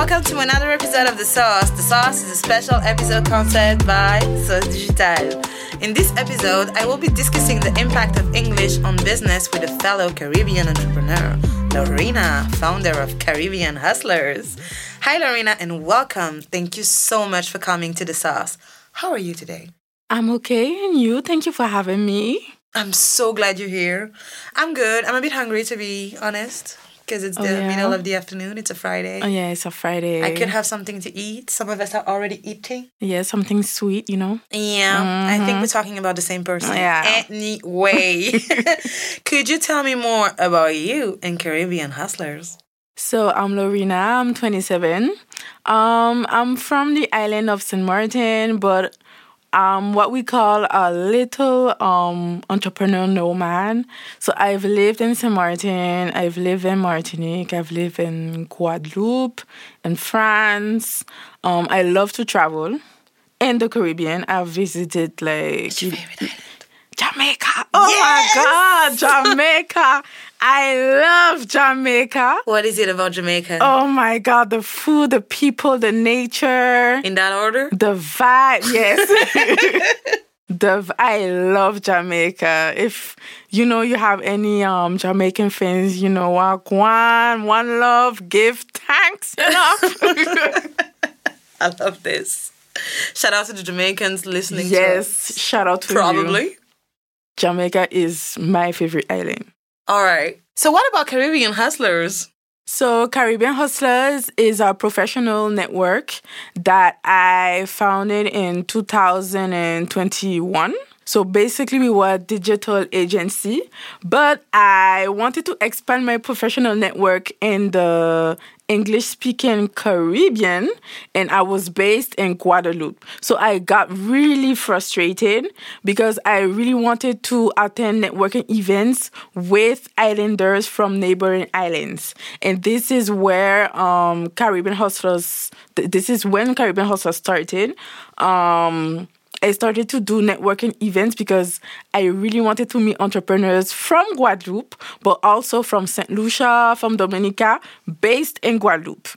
welcome to another episode of The Sauce. The Sauce is a special episode concept by Sauce Digital. In this episode, I will be discussing the impact of English on business with a fellow Caribbean entrepreneur, Laurina, founder of Caribbean Hustlers. Hi, Laurina, and welcome. Thank you so much for coming to The Sauce. How are you today? I'm okay, and you? Thank you for having me. I'm so glad you're here. I'm good. I'm a bit hungry, to be honest because it's Oh, the yeah? middle of the afternoon. It's a Friday. Oh yeah, it's a Friday. I could have something to eat. Some of us are already eating. yeah something sweet, you know. Yeah, I think we're talking about the same person. Yeah. Anyway, could you tell me more about you and Caribbean Hustlers? So I'm Laurina. I'm 27. Um, I'm from the island of Saint Martin, but I'm what we call a little um entrepreneur nomad. So I've lived in Saint Martin. I've lived in Martinique. I've lived in Guadeloupe, in France. Um, I love to travel. In the Caribbean, I've visited like Favorite island? Jamaica. Oh Yes! my God, Jamaica. I love Jamaica. What is it about Jamaica? Oh my God, the food, the people, the nature, In that order? the vibe. Yes. the I love Jamaica. If you know you have any um Jamaican fans, you know, Wagwan, one one love, give thanks, you know. I love this. Shout out to the Jamaicans listening to yes, shout out to you. Probably. Jamaica is my favorite island. All right. So, what about Caribbean Hustlers? So, Caribbean Hustlers is a professional network that I founded in 2021. So, basically, we were a digital agency, but I wanted to expand my professional network in the English speaking Caribbean, and I was based in Guadeloupe. So, I got really frustrated because I really wanted to attend networking events with islanders from neighboring islands. And this is where um, Caribbean Hustlers, th- this is when Caribbean Hustlers started. Um, I started to do networking events because I really wanted to meet entrepreneurs from Guadeloupe, but also from St. Lucia, from Dominica, based in Guadeloupe.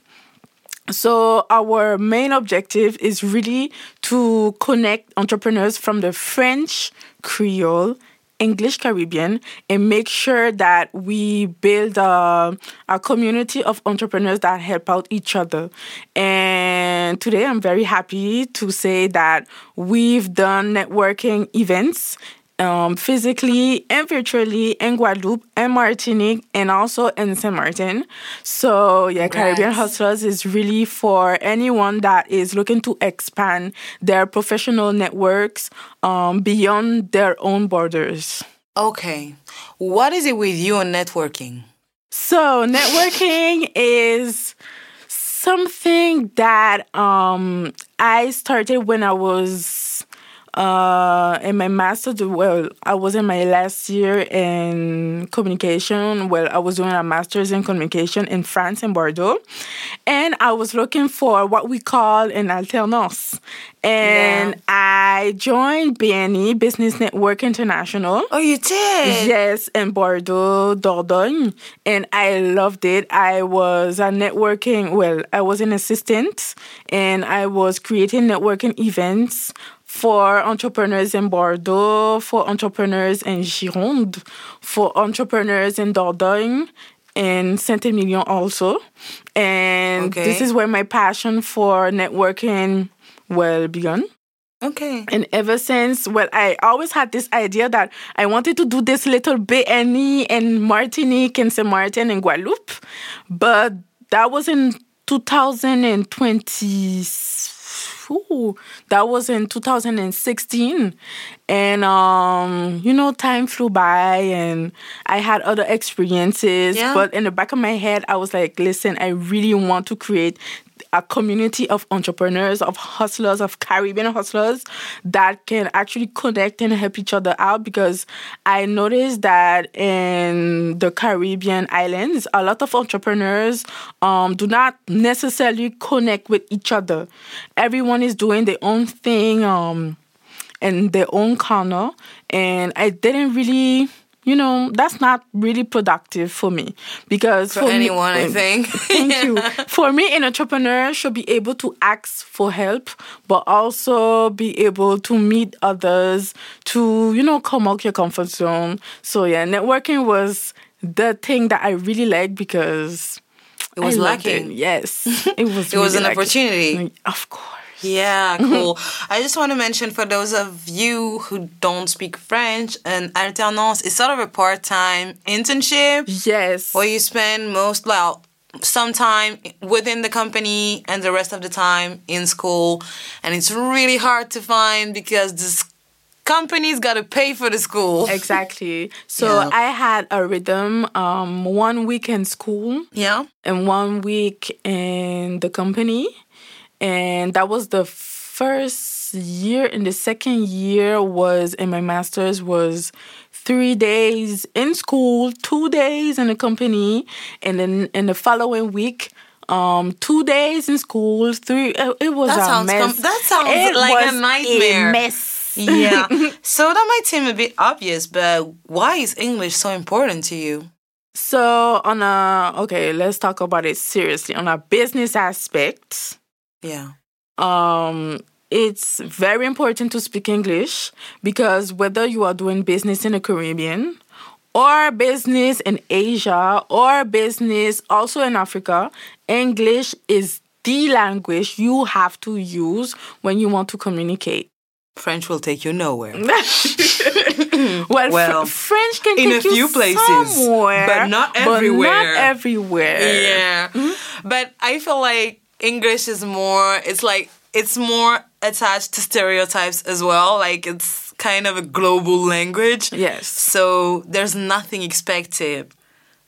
So our main objective is really to connect entrepreneurs from the French, Creole, English Caribbean and make sure that we build a, a community of entrepreneurs that help out each other. And today I'm very happy to say that we've done networking events um, physically and virtually in Guadeloupe and Martinique and also in Saint Martin. So yeah, Caribbean Congrats. Hustlers is really for anyone that is looking to expand their professional networks um, beyond their own borders. Okay. What is it with you and networking? So networking is something that um, I started when I was uh, in my master's. Well, I was in my last year in communication. Well, I was doing a master's in communication in France in Bordeaux, and I was looking for what we call an alternance. And Yeah. I joined BNI Business Network International. Oh, you did? Yes, in Bordeaux, Dordogne, and I loved it. I was a networking, well, I was an assistant, and I was creating networking events for entrepreneurs in Bordeaux, for entrepreneurs in Gironde, for entrepreneurs in Dordogne, and Saint-Emilion also. And Okay. this is where my passion for networking well begun. Okay. And ever since, well, I always had this idea that I wanted to do this little BNI in Martinique and Saint Martin and Guadeloupe, but that was in 2020. Ooh, that was in 2016 and um you know time flew by and i had other experiences. Yeah. but in the back of my head i was like listen i really want to create a community of entrepreneurs, of hustlers, of Caribbean hustlers that can actually connect and help each other out because I noticed that in the Caribbean islands, a lot of entrepreneurs um, do not necessarily connect with each other. Everyone is doing their own thing um, in their own corner, and I didn't really you know, that's not really productive for me because for, for anyone, me, I think. thank you. For me, an entrepreneur should be able to ask for help, but also be able to meet others, to you know, come out your comfort zone. So yeah, networking was the thing that I really liked because it was lacking. It. Yes, it was. it really was an opportunity. Of course. Yeah, cool. I just want to mention for those of you who don't speak French, an alternance is sort of a part time internship. Yes. Where you spend most, well, some time within the company and the rest of the time in school. And it's really hard to find because this company's got to pay for the school. Exactly. So yeah. I had a rhythm um, one week in school. Yeah. And one week in the company and that was the first year and the second year was in my master's was three days in school two days in the company and then in the following week um two days in school three uh, it was that a sounds mess. com- that sounds it like a nightmare a mess. Yeah. So that might seem a bit obvious but why is english so important to you? So on a okay let's talk about it seriously. On a business aspect yeah. Um, it's very important to speak English because whether you are doing business in the Caribbean or business in Asia or business also in Africa, English is the language you have to use when you want to communicate. French will take you nowhere. well, well fr- French can in take a few places, somewhere, but not everywhere. But not everywhere. Yeah, mm-hmm. but I feel like English is more, it's like, it's more attached to stereotypes as well. Like it's kind of a global language. Yes. So there's nothing expected.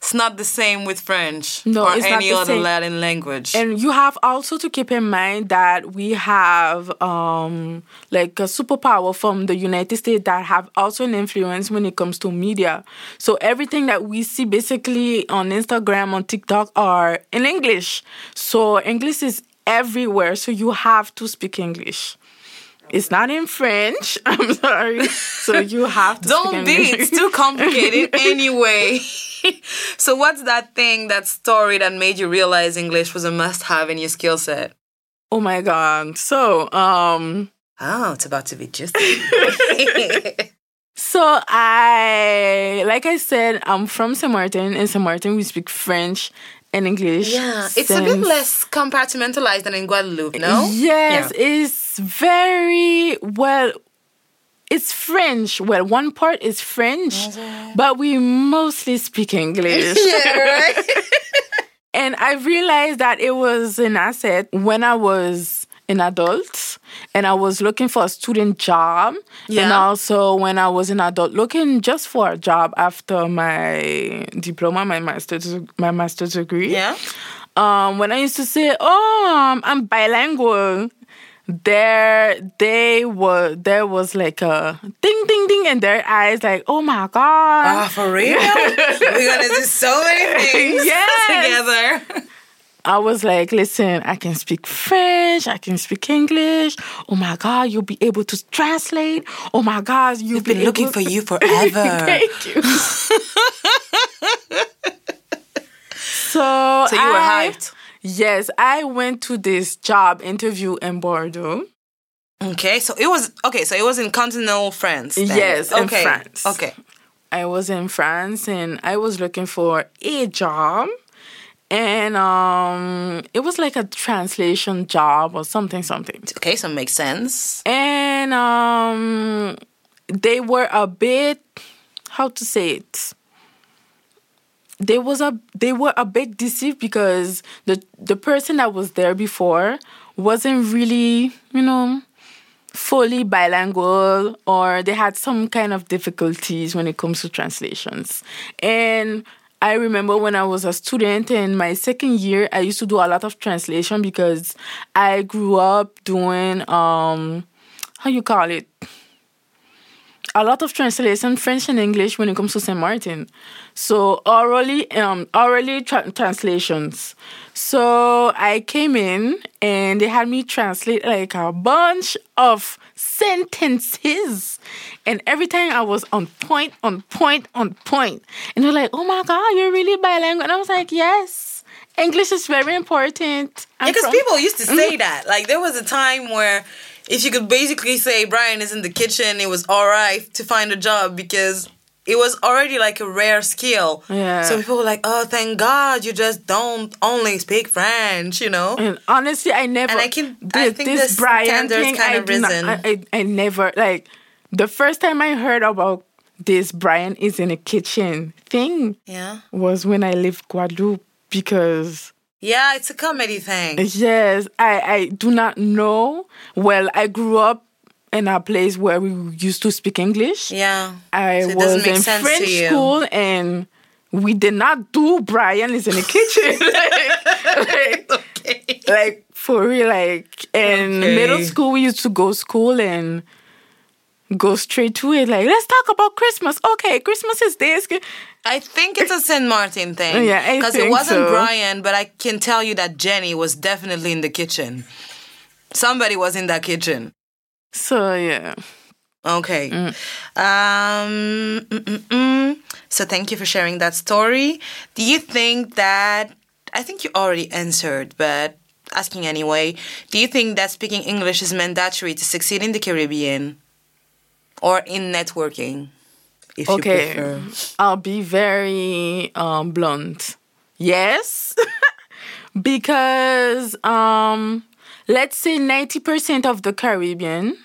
It's not the same with French no, or any other same. Latin language. And you have also to keep in mind that we have um, like a superpower from the United States that have also an influence when it comes to media. So everything that we see basically on Instagram, on TikTok are in English. So English is everywhere. So you have to speak English. It's not in French. I'm sorry. So you have to. Don't be. It's too complicated anyway. so what's that thing, that story that made you realize English was a must-have in your skill set? Oh my god. So um. Oh, it's about to be just. so I, like I said, I'm from Saint Martin. In Saint Martin, we speak French and English. Yeah, it's a bit less compartmentalized than in Guadeloupe, no? Yes, yeah. it's very well. It's French. Well, one part is French, but we mostly speak English. yeah, right. and I realized that it was an asset when I was an adult and I was looking for a student job. Yeah. And also when I was an adult looking just for a job after my diploma, my master's my master's degree. Yeah. Um, when I used to say, "Oh, I'm bilingual," there they were there was like a ding ding ding in their eyes, like, "Oh my god!" Ah, for real? We're gonna do so many things yes. together. I was like, listen, I can speak French, I can speak English. Oh my God, you'll be able to translate. Oh my God, you'll We've be been looking for you forever. Thank you. so, so you were I, hyped. Yes, I went to this job interview in Bordeaux. Okay, so it was okay. So it was in continental France. Then. Yes, okay. in France. Okay, I was in France and I was looking for a job and um it was like a translation job or something something. Okay so it makes sense. And um they were a bit how to say it? They was a they were a bit deceived because the the person that was there before wasn't really you know fully bilingual or they had some kind of difficulties when it comes to translations. And I remember when I was a student in my second year, I used to do a lot of translation because I grew up doing um how you call it a lot of translation French and English when it comes to Saint Martin. So orally um orally tra- translations. So I came in and they had me translate like a bunch of sentences. And every time I was on point, on point, on point. And they're like, oh my God, you're really bilingual. And I was like, yes. English is very important. I'm yeah, because people used to say that. Like there was a time where if you could basically say Brian is in the kitchen, it was all right to find a job because it was already like a rare skill. Yeah. So people were like, "Oh, thank God, you just don't only speak French," you know. And honestly, I never. And I can. This, I think this Brian thing, kind of risen. Not, I, I never like the first time I heard about this Brian is in a kitchen thing. Yeah. Was when I left Guadeloupe because yeah, it's a comedy thing. Yes, I, I do not know. Well, I grew up in a place where we used to speak English. Yeah. I so was in French school and we did not do Brian is in the kitchen. like, okay. like, for real, like in okay. middle school we used to go school and go straight to it. Like, let's talk about Christmas. Okay, Christmas is this. I think it's a Saint Martin thing. Yeah, because it wasn't so. Brian, but I can tell you that Jenny was definitely in the kitchen. Somebody was in that kitchen. So yeah. Okay. Mm. Um, mm, mm, mm. so thank you for sharing that story. Do you think that I think you already answered, but asking anyway. Do you think that speaking English is mandatory to succeed in the Caribbean? Or in networking if okay. you prefer? I'll be very um, blunt. Yes. because um, let's say 90% of the Caribbean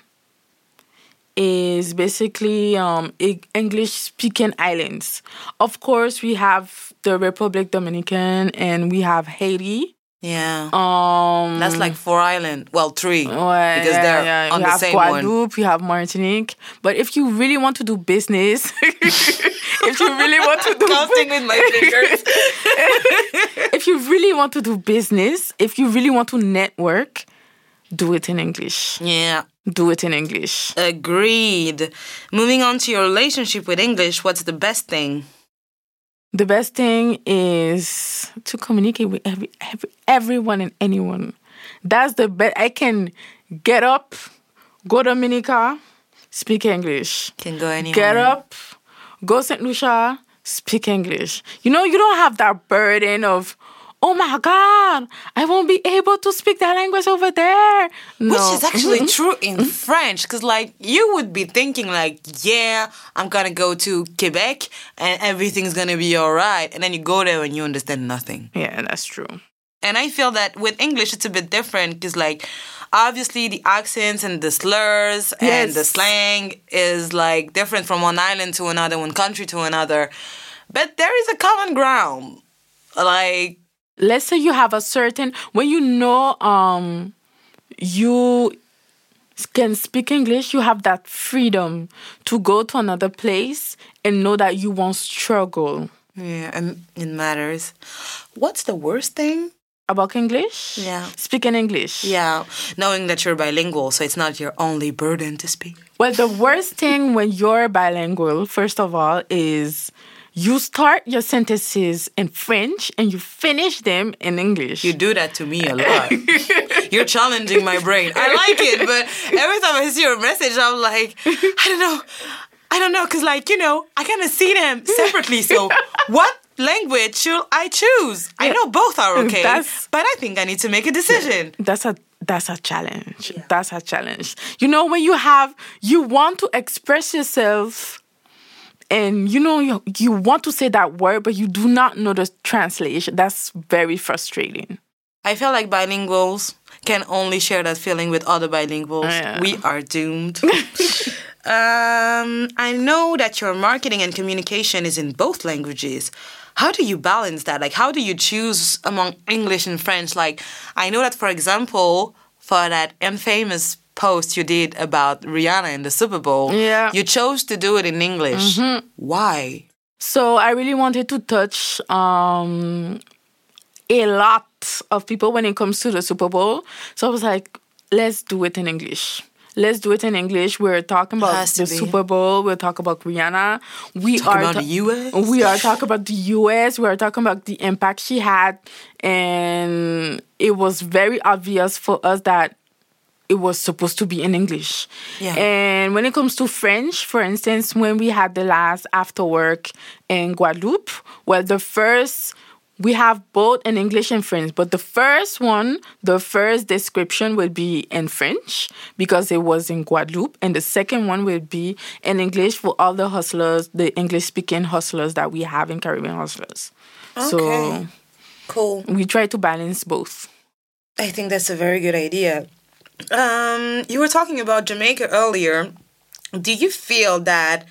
is basically um, English speaking islands. Of course, we have the Republic Dominican and we have Haiti. Yeah. Um, That's like four island. Well, three. Well, because yeah, they're yeah. on you the have same Guadeloupe, one. You have Martinique. But if you really want to do business, if you really want to do counting with my fingers, if you really want to do business, if you really want to network, do it in English. Yeah. Do it in English. Agreed. Moving on to your relationship with English, what's the best thing? The best thing is to communicate with every, every everyone and anyone. That's the best. I can get up, go to Dominica, speak English. Can go anywhere. Get up, go St. Lucia, speak English. You know, you don't have that burden of oh my God, I won't be able to speak that language over there. No. Which is actually mm-hmm. true in French, because like you would be thinking like, yeah, I'm gonna go to Quebec and everything's gonna be all right, and then you go there and you understand nothing. Yeah, and that's true. And I feel that with English it's a bit different because like obviously the accents and the slurs yes. and the slang is like different from one island to another, one country to another. But there is a common ground. Like let's say you have a certain when you know um you can speak English, you have that freedom to go to another place and know that you won't struggle. Yeah, and it matters. What's the worst thing? About English? Yeah. Speaking English. Yeah. Knowing that you're bilingual, so it's not your only burden to speak. Well, the worst thing when you're bilingual, first of all, is you start your sentences in French and you finish them in English. You do that to me a lot. You're challenging my brain. I like it, but every time I see your message, I'm like, I don't know. I don't know, because, like, you know, I kind of see them separately. So, what language should I choose? I know both are okay, that's, but I think I need to make a decision. That's a that's a challenge. Yeah. That's a challenge. You know, when you have you want to express yourself and you know you, you want to say that word but you do not know the translation. That's very frustrating. I feel like bilinguals can only share that feeling with other bilinguals. Yeah. we are doomed. Um, i know that your marketing and communication is in both languages. How do you balance that? Like how do you choose among english and french? Like i know that for example for that infamous post you did about Rihanna in the Super Bowl, yeah. you chose to do it in English. Mm-hmm. Why? So I really wanted to touch um, a lot of people when it comes to the Super Bowl. So I was like, let's do it in English. Let's do it in English. We're talking about the be. Super Bowl. We're talking about Rihanna. We talk are about ta- the US. We are talking about the US. We are talking about the impact she had, and it was very obvious for us that it was supposed to be in English. Yeah. And when it comes to French, for instance, when we had the last after work in Guadeloupe, well, the first we have both in English and French, but the first one, the first description will be in French because it was in Guadeloupe, and the second one will be in English for all the hustlers, the English speaking hustlers that we have in Caribbean hustlers. Okay. So Cool. we try to balance both. I think that's a very good idea. Um, you were talking about Jamaica earlier. Do you feel that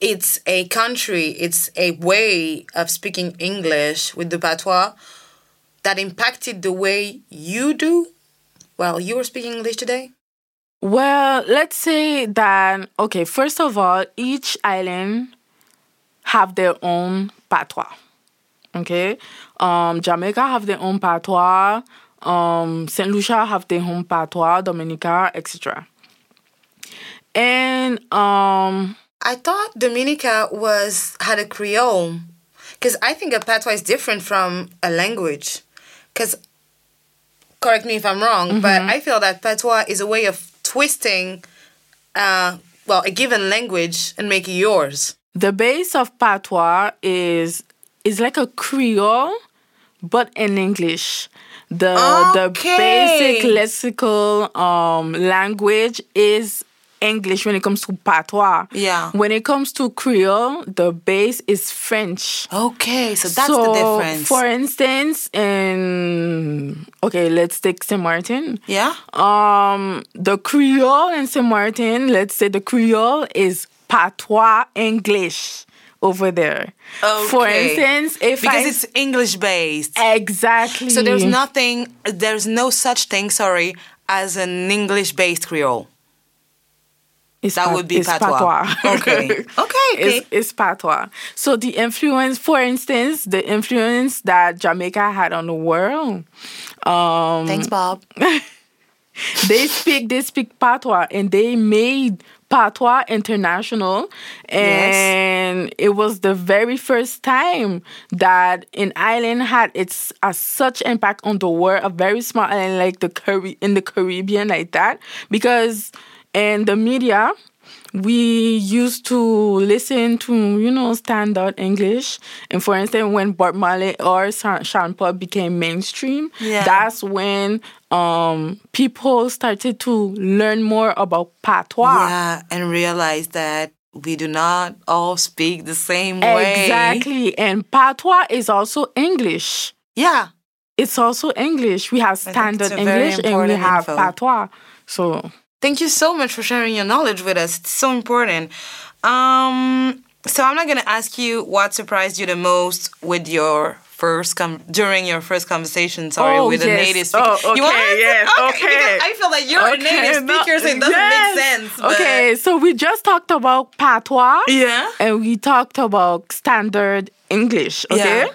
it's a country, it's a way of speaking English with the patois that impacted the way you do while you were speaking English today? Well, let's say that okay, first of all, each island have their own patois. Okay? Um Jamaica have their own patois, um Saint Lucia have their own patois, Dominica, etc. And um I thought Dominica was had a Creole, because I think a patois is different from a language. Because, correct me if I'm wrong, but I feel that patois is a way of twisting, uh, well, a given language and make it yours. the base of patois is is like a Creole, but in English. The the basic lexical um language is English when it comes to patois. Yeah. When it comes to Creole, the base is French. Okay, so that's so, the difference. For instance, in okay, let's take Saint Martin. yeah. Um, the Creole in Saint Martin, let's say the Creole is patois English over there. For instance, if Because I it's English based. exactly So there's nothing, there's no such thing, sorry, as an English based Creole. It's That pat- would be it's patois. Okay. Okay, okay. It's, it's patois. So the influence, for instance, the influence that Jamaica had on the world, um, Thanks, Bob. they speak they speak patois and they made patois international. And it was the very first time that an island had its uh, such impact on the world a very small island like the Carib- in the caribbean like that. Because in the media we used to listen to, you know, standard English. And for instance, when Bob Marley or Sean Paul became mainstream, Yeah. that's when um, people started to learn more about patois. Yeah, and realize that we do not all speak the same way. Exactly. And patois is also English. Yeah. It's also English. We have standard it's a very English and we have info. patois. So Thank you so much for sharing your knowledge with us. It's so important. Um, so I'm not gonna ask you what surprised you the most with your first com- during your first conversation. Sorry, Oh, with a native speaker. Oh, You want okay, to- yes, okay. because I feel like you're a native speaker, so it doesn't yes. make sense. but- Okay, so we just talked about patois. Yeah. and we talked about standard English, okay? Yeah.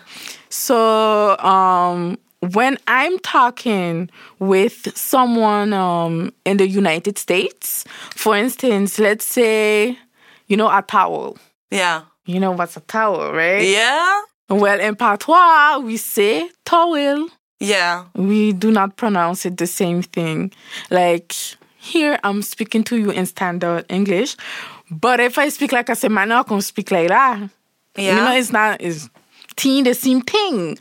So um when I'm talking with someone um in the United States, for instance, let's say you know a towel. Yeah. You know what's a towel, right? Yeah. Well, in patois, we say towel. Yeah. We do not pronounce it the same thing. Like here, I'm speaking to you in standard English, but if I speak like a semana, I can speak like that. Yeah. You know, it's not it's teen the same thing.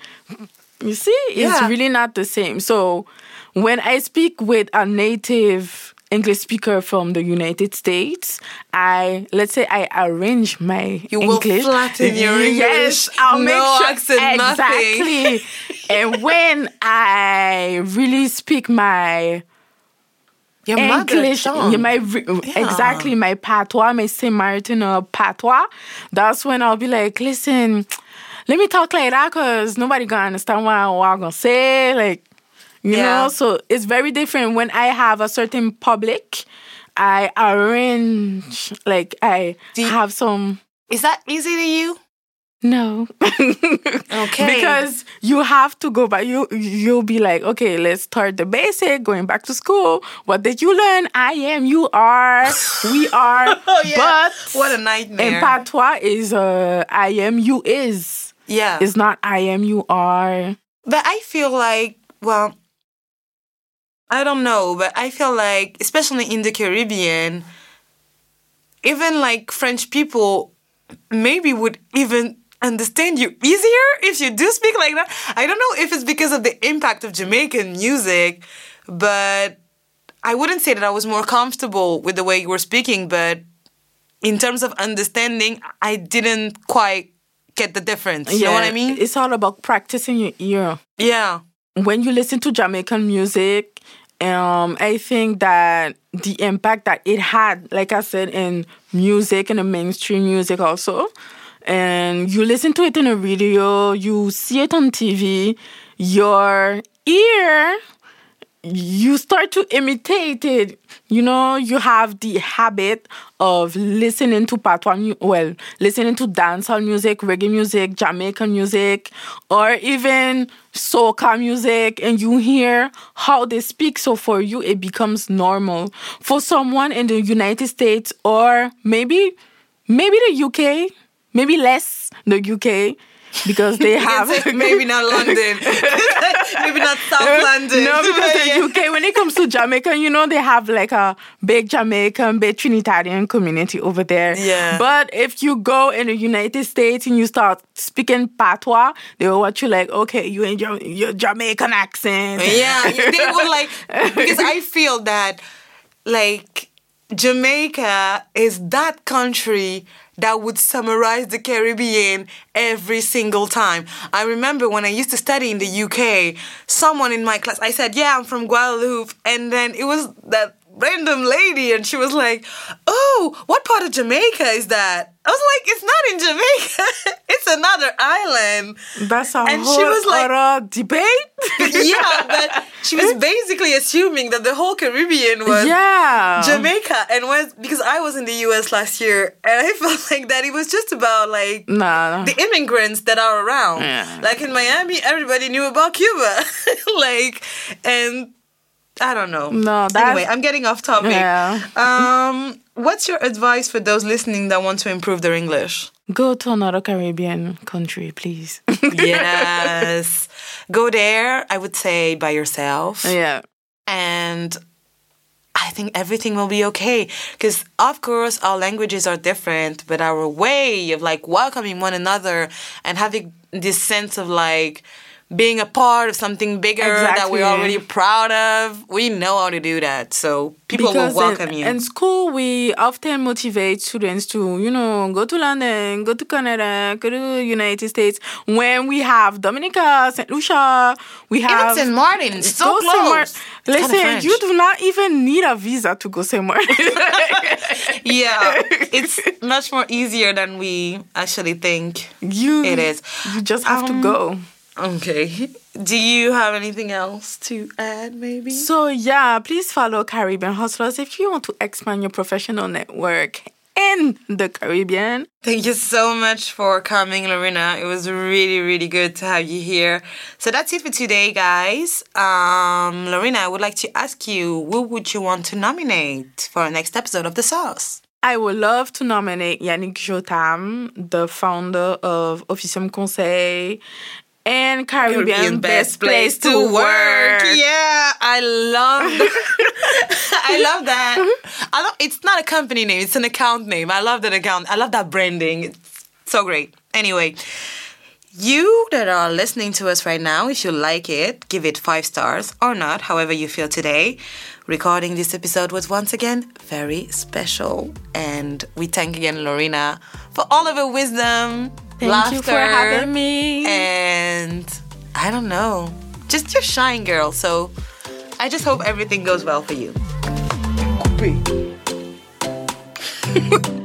You see, it's Yeah. really not the same. So when I speak with a native English speaker from the United States, I let's say I arrange my You will English. flatten your English. Yes. I'll make sure accent, exactly. and when I really speak my Your English, yeah, my re- exactly my patois, my Saint Martin patois. That's when I'll be like, listen, let me talk like that because nobody gonna understand what, I, what I'm gonna say. Like, you Yeah. know, so it's very different when I have a certain public. I arrange like I Do you- have some Is that easy to you? no. Okay. Because you have to go back. You you'll be like, okay, let's start the basic. Going back to school. What did you learn? I am. You are. We are. Oh, yeah. But what a nightmare. in patois is uh, I am. You is. Yeah. It's not I am. You are. But I feel like, well, I don't know, but I feel like, especially in the Caribbean, even like French people maybe would even understand you easier if you do speak like that. I don't know if it's because of the impact of Jamaican music, but I wouldn't say that I was more comfortable with the way you were speaking, but in terms of understanding, I didn't quite get the difference. You know what I mean? It's all about practicing your ear. Yeah. When you listen to Jamaican music, um, I think that the impact that it had, like I said, in music and the mainstream music also, and you listen to it in a radio, you see it on TV, your ear, you start to imitate it. You know, you have the habit of listening to patois, well, listening to dancehall music, reggae music, Jamaican music, or even soca music, and you hear how they speak. So for you, it becomes normal. For someone in the United States or maybe, maybe the UK, maybe less the UK because they have maybe not London, maybe not South London. No, because the UK, when it comes to Jamaican, you know, they have like a big Jamaican, big Trinidadian community over there. Yeah. But if you go in the United States and you start speaking patois, they will watch you like, okay, you in your, your Jamaican accent. Yeah, they will like because I feel that like Jamaica is that country that would summarize the Caribbean every single time. I remember when I used to study in the UK, someone in my class, I said, Yeah, I'm from Guadeloupe. And then it was that random lady, and she was like, Oh, what part of Jamaica is that? I was like, It's not in Jamaica, it's another island. That's a And whole she was like- debate. yeah, but she was basically assuming that the whole Caribbean was yeah. Jamaica and was because I was in the US last year and I felt like that it was just about like Nah. the immigrants that are around. Yeah. Like in Miami, everybody knew about Cuba. like and I don't know. No, that's- anyway, I'm getting off topic. Yeah. Um what's your advice for those listening that want to improve their English? Go to another Caribbean country, please. yes. Go there, I would say by yourself. yeah. and I think everything will be okay. Because of course our languages are different, but our way of like welcoming one another and having this sense of like being a part of something bigger that we're Exactly. already proud of, we know how to do that. So people will welcome in, you. in school, we often motivate students to, you know, go to London, go to Canada, go to United States. When we have Dominica, St. Lucia, we Even have St. Martin, so close. Listen, you do not even need a visa to go somewhere. yeah, it's much more easier than we actually think. you, It is. You just have Um, to go. Okay. Do you have anything else to add, maybe? So yeah, please follow Caribbean Hustlers if you want to expand your professional network in the Caribbean. Thank you so much for coming, Laurina. It was really, really good to have you here. So that's it for today, guys. Um, Laurina, I would like to ask you, who would you want to nominate for our next episode of The Sauce? I would love to nominate Yannick Jotam, the founder of Officium Conseil and Caribbean, Best, Place to Work. Yeah, I love. I love that. I love. It's not a company name; it's an account name. I love that account. I love that branding. It's so great. Anyway, you that are listening to us right now, if you like it, give it five stars or not, however you feel today. Recording this episode was once again very special, and we thank again Laurina for all of her wisdom, Thank laughter, you for having me. and I don't know, just your shine, girl. So I just hope everything goes well for you.